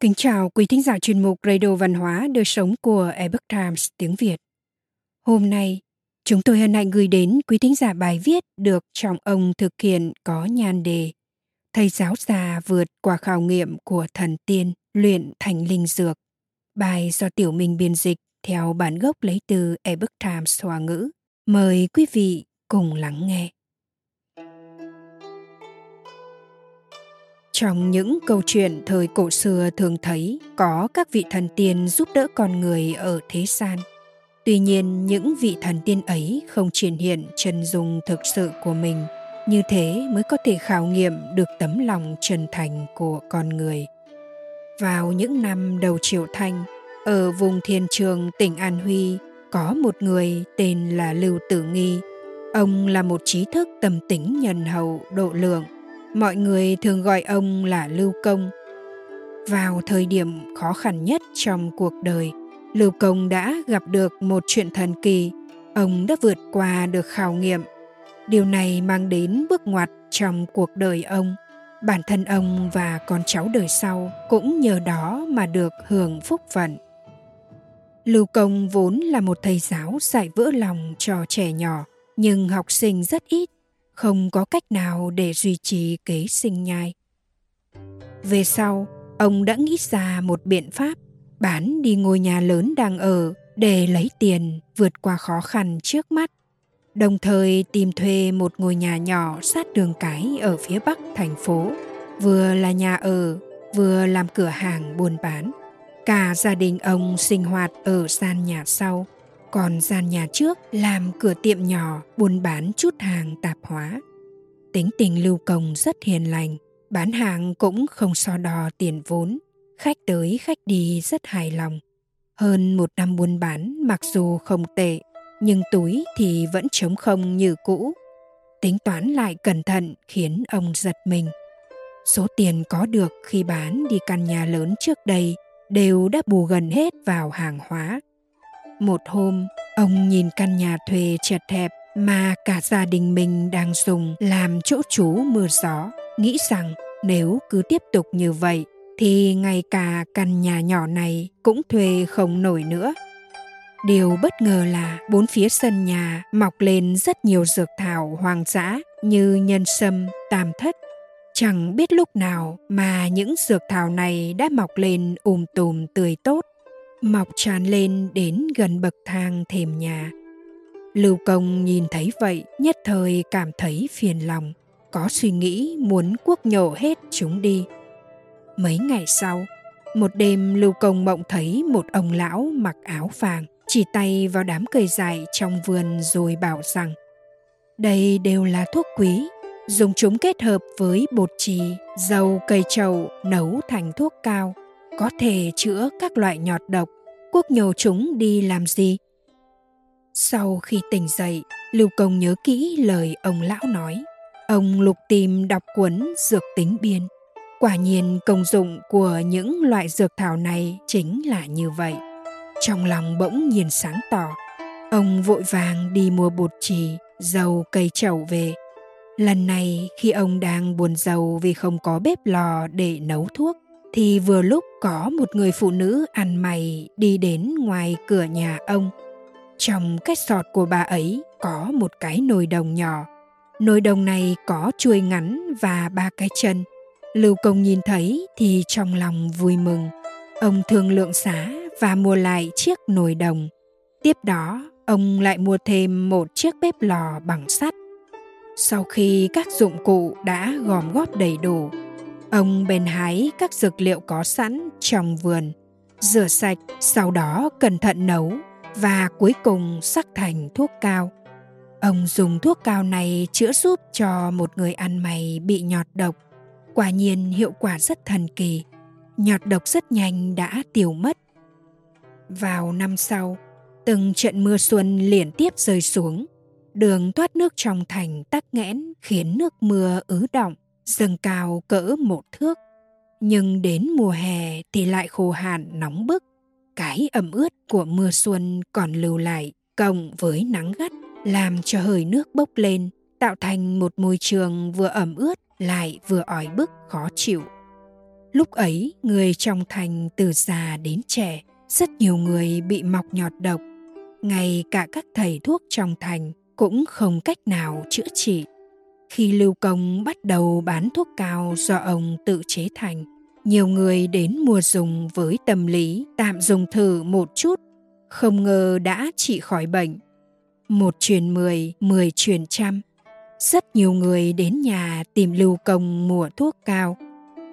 Kính chào quý thính giả chuyên mục Radio Văn hóa Đời sống của Epoch Times tiếng Việt. Hôm nay, chúng tôi hân hạnh gửi đến quý thính giả bài viết được trọng ông thực hiện có nhan đề Thầy giáo già vượt qua khảo nghiệm của thần tiên luyện thành linh dược. Bài do Tiểu Minh biên dịch theo bản gốc lấy từ Epoch Times Hoa ngữ. Mời quý vị cùng lắng nghe. Trong những câu chuyện thời cổ xưa thường thấy có các vị thần tiên giúp đỡ con người ở thế gian. Tuy nhiên, những vị thần tiên ấy không triển hiện chân dung thực sự của mình, như thế mới có thể khảo nghiệm được tấm lòng chân thành của con người. Vào những năm đầu Triệu Thanh, ở vùng Thiên Trường, tỉnh An Huy, có một người tên là Lưu Tử Nghi. Ông là một trí thức tâm tính nhân hậu, độ lượng – mọi người thường gọi ông là lưu công. Vào thời điểm khó khăn nhất trong cuộc đời, lưu công đã gặp được một chuyện thần kỳ. Ông đã vượt qua được khảo nghiệm. Điều này mang đến bước ngoặt trong cuộc đời ông. Bản thân ông và con cháu đời sau cũng nhờ đó mà được hưởng phúc phận. Lưu công vốn là một thầy giáo dạy vỡ lòng cho trẻ nhỏ, nhưng học sinh rất ít không có cách nào để duy trì kế sinh nhai. Về sau, ông đã nghĩ ra một biện pháp bán đi ngôi nhà lớn đang ở để lấy tiền vượt qua khó khăn trước mắt, đồng thời tìm thuê một ngôi nhà nhỏ sát đường cái ở phía bắc thành phố, vừa là nhà ở, vừa làm cửa hàng buôn bán. Cả gia đình ông sinh hoạt ở gian nhà sau – còn gian nhà trước làm cửa tiệm nhỏ buôn bán chút hàng tạp hóa. Tính tình lưu công rất hiền lành, bán hàng cũng không so đo tiền vốn, khách tới khách đi rất hài lòng. Hơn một năm buôn bán mặc dù không tệ, nhưng túi thì vẫn trống không như cũ. Tính toán lại cẩn thận khiến ông giật mình. Số tiền có được khi bán đi căn nhà lớn trước đây đều đã bù gần hết vào hàng hóa một hôm, ông nhìn căn nhà thuê chật hẹp mà cả gia đình mình đang dùng làm chỗ trú mưa gió, nghĩ rằng nếu cứ tiếp tục như vậy thì ngay cả căn nhà nhỏ này cũng thuê không nổi nữa. Điều bất ngờ là bốn phía sân nhà mọc lên rất nhiều dược thảo hoang dã như nhân sâm, tam thất. Chẳng biết lúc nào mà những dược thảo này đã mọc lên ùm tùm tươi tốt mọc tràn lên đến gần bậc thang thềm nhà. Lưu Công nhìn thấy vậy, nhất thời cảm thấy phiền lòng, có suy nghĩ muốn cuốc nhổ hết chúng đi. Mấy ngày sau, một đêm Lưu Công mộng thấy một ông lão mặc áo vàng, chỉ tay vào đám cây dại trong vườn rồi bảo rằng đây đều là thuốc quý, dùng chúng kết hợp với bột trì, dầu cây trầu nấu thành thuốc cao có thể chữa các loại nhọt độc, quốc nhổ chúng đi làm gì? Sau khi tỉnh dậy, Lưu Công nhớ kỹ lời ông lão nói. Ông lục tìm đọc cuốn Dược tính biên. Quả nhiên công dụng của những loại dược thảo này chính là như vậy. Trong lòng bỗng nhiên sáng tỏ, ông vội vàng đi mua bột trì, dầu cây trầu về. Lần này khi ông đang buồn giàu vì không có bếp lò để nấu thuốc, thì vừa lúc có một người phụ nữ ăn mày đi đến ngoài cửa nhà ông. Trong cái sọt của bà ấy có một cái nồi đồng nhỏ. Nồi đồng này có chuôi ngắn và ba cái chân. Lưu công nhìn thấy thì trong lòng vui mừng. Ông thương lượng giá và mua lại chiếc nồi đồng. Tiếp đó, ông lại mua thêm một chiếc bếp lò bằng sắt. Sau khi các dụng cụ đã gom góp đầy đủ Ông bèn hái các dược liệu có sẵn trong vườn, rửa sạch, sau đó cẩn thận nấu và cuối cùng sắc thành thuốc cao. Ông dùng thuốc cao này chữa giúp cho một người ăn mày bị nhọt độc. Quả nhiên hiệu quả rất thần kỳ. Nhọt độc rất nhanh đã tiêu mất. Vào năm sau, từng trận mưa xuân liên tiếp rơi xuống. Đường thoát nước trong thành tắc nghẽn khiến nước mưa ứ động dâng cao cỡ một thước nhưng đến mùa hè thì lại khô hạn nóng bức cái ẩm ướt của mưa xuân còn lưu lại cộng với nắng gắt làm cho hơi nước bốc lên tạo thành một môi trường vừa ẩm ướt lại vừa ỏi bức khó chịu Lúc ấy, người trong thành từ già đến trẻ, rất nhiều người bị mọc nhọt độc. Ngay cả các thầy thuốc trong thành cũng không cách nào chữa trị. Khi Lưu Công bắt đầu bán thuốc cao do ông tự chế thành, nhiều người đến mua dùng với tâm lý tạm dùng thử một chút, không ngờ đã trị khỏi bệnh. Một truyền mười, mười truyền trăm. Rất nhiều người đến nhà tìm Lưu Công mua thuốc cao.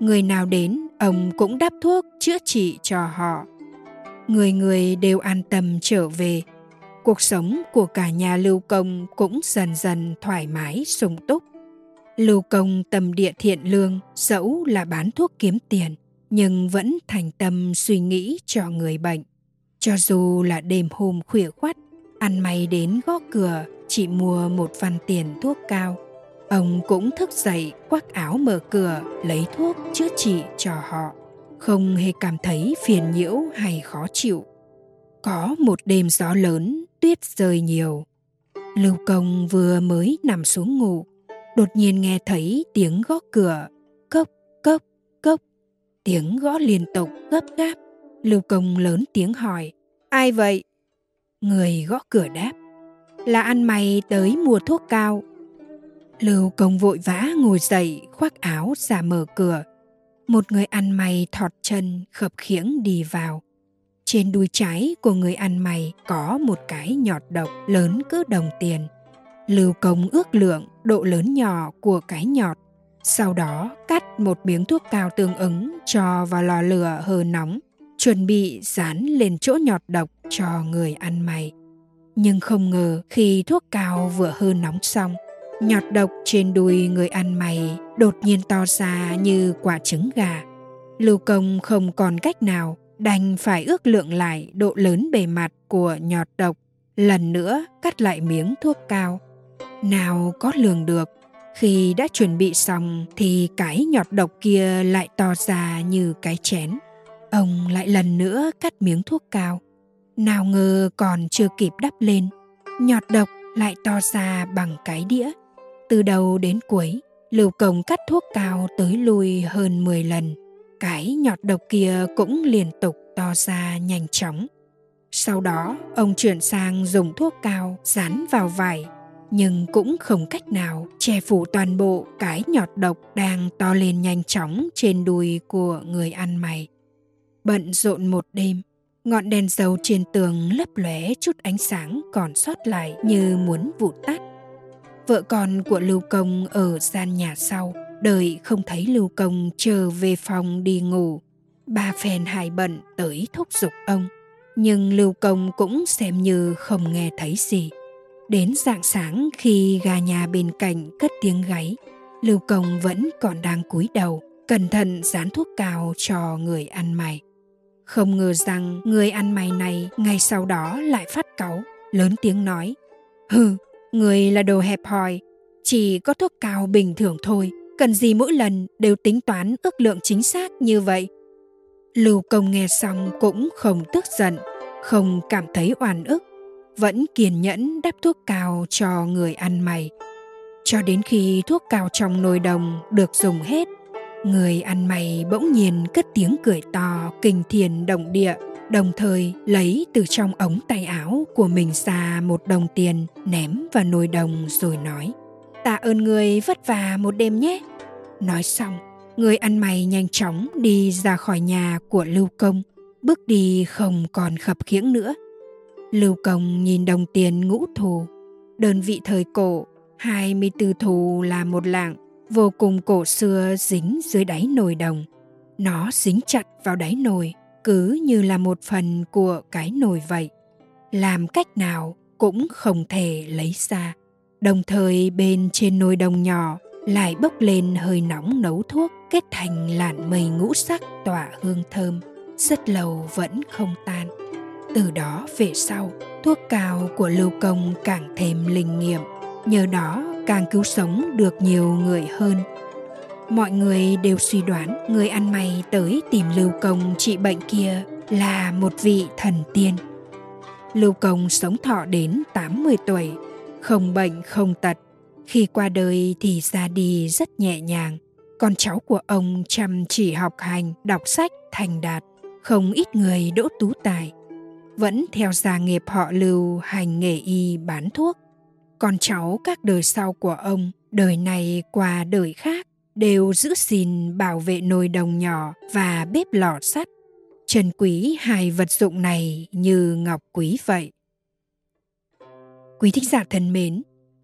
Người nào đến, ông cũng đắp thuốc chữa trị cho họ. Người người đều an tâm trở về. Cuộc sống của cả nhà Lưu Công cũng dần dần thoải mái sung túc. Lưu Công tâm địa thiện lương, dẫu là bán thuốc kiếm tiền, nhưng vẫn thành tâm suy nghĩ cho người bệnh. Cho dù là đêm hôm khuya khoắt, ăn may đến gõ cửa chỉ mua một văn tiền thuốc cao, ông cũng thức dậy quắc áo mở cửa lấy thuốc chữa trị cho họ, không hề cảm thấy phiền nhiễu hay khó chịu. Có một đêm gió lớn, tuyết rơi nhiều. Lưu Công vừa mới nằm xuống ngủ, đột nhiên nghe thấy tiếng gõ cửa. Cốc cốc cốc. Tiếng gõ liên tục, gấp gáp. Lưu công lớn tiếng hỏi, ai vậy? Người gõ cửa đáp, là ăn mày tới mua thuốc cao. Lưu công vội vã ngồi dậy, khoác áo ra mở cửa. Một người ăn mày thọt chân, khập khiễng đi vào trên đuôi trái của người ăn mày có một cái nhọt độc lớn cỡ đồng tiền Lưu Công ước lượng độ lớn nhỏ của cái nhọt, sau đó cắt một miếng thuốc cao tương ứng cho vào lò lửa hờ nóng, chuẩn bị dán lên chỗ nhọt độc cho người ăn mày. Nhưng không ngờ khi thuốc cao vừa hơ nóng xong, nhọt độc trên đùi người ăn mày đột nhiên to ra như quả trứng gà. Lưu Công không còn cách nào đành phải ước lượng lại độ lớn bề mặt của nhọt độc, lần nữa cắt lại miếng thuốc cao. Nào có lường được khi đã chuẩn bị xong thì cái nhọt độc kia lại to ra như cái chén. Ông lại lần nữa cắt miếng thuốc cao. Nào ngờ còn chưa kịp đắp lên nhọt độc lại to ra bằng cái đĩa. Từ đầu đến cuối lưu công cắt thuốc cao tới lui hơn 10 lần cái nhọt độc kia cũng liên tục to ra nhanh chóng sau đó ông chuyển sang dùng thuốc cao dán vào vải nhưng cũng không cách nào che phủ toàn bộ cái nhọt độc đang to lên nhanh chóng trên đùi của người ăn mày. Bận rộn một đêm, ngọn đèn dầu trên tường lấp lóe chút ánh sáng còn sót lại như muốn vụt tắt. Vợ con của Lưu Công ở gian nhà sau, đợi không thấy Lưu Công trở về phòng đi ngủ. Ba phèn hài bận tới thúc giục ông, nhưng Lưu Công cũng xem như không nghe thấy gì Đến dạng sáng khi gà nhà bên cạnh cất tiếng gáy, Lưu Công vẫn còn đang cúi đầu, cẩn thận dán thuốc cao cho người ăn mày. Không ngờ rằng người ăn mày này ngay sau đó lại phát cáu, lớn tiếng nói Hừ, người là đồ hẹp hòi, chỉ có thuốc cao bình thường thôi, cần gì mỗi lần đều tính toán ước lượng chính xác như vậy. Lưu Công nghe xong cũng không tức giận, không cảm thấy oan ức, vẫn kiên nhẫn đắp thuốc cao cho người ăn mày cho đến khi thuốc cao trong nồi đồng được dùng hết người ăn mày bỗng nhiên cất tiếng cười to kinh thiền động địa đồng thời lấy từ trong ống tay áo của mình ra một đồng tiền ném vào nồi đồng rồi nói tạ ơn người vất vả một đêm nhé nói xong người ăn mày nhanh chóng đi ra khỏi nhà của lưu công bước đi không còn khập khiễng nữa Lưu Công nhìn đồng tiền ngũ thù, đơn vị thời cổ, 24 thù là một lạng, vô cùng cổ xưa dính dưới đáy nồi đồng. Nó dính chặt vào đáy nồi, cứ như là một phần của cái nồi vậy. Làm cách nào cũng không thể lấy ra. Đồng thời bên trên nồi đồng nhỏ lại bốc lên hơi nóng nấu thuốc kết thành làn mây ngũ sắc tỏa hương thơm, rất lâu vẫn không tan. Từ đó về sau thuốc cao của lưu công càng thêm linh nghiệm nhờ đó càng cứu sống được nhiều người hơn. Mọi người đều suy đoán người ăn mày tới tìm lưu công trị bệnh kia là một vị thần tiên. Lưu công sống thọ đến 80 tuổi không bệnh không tật khi qua đời thì ra đi rất nhẹ nhàng con cháu của ông chăm chỉ học hành, đọc sách, thành đạt, không ít người đỗ tú tài. Vẫn theo gia nghiệp họ lưu hành nghề y bán thuốc. Con cháu các đời sau của ông, đời này qua đời khác, đều giữ gìn bảo vệ nồi đồng nhỏ và bếp lò sắt. Trần quý hai vật dụng này như ngọc quý vậy. Quý thính giả thân mến,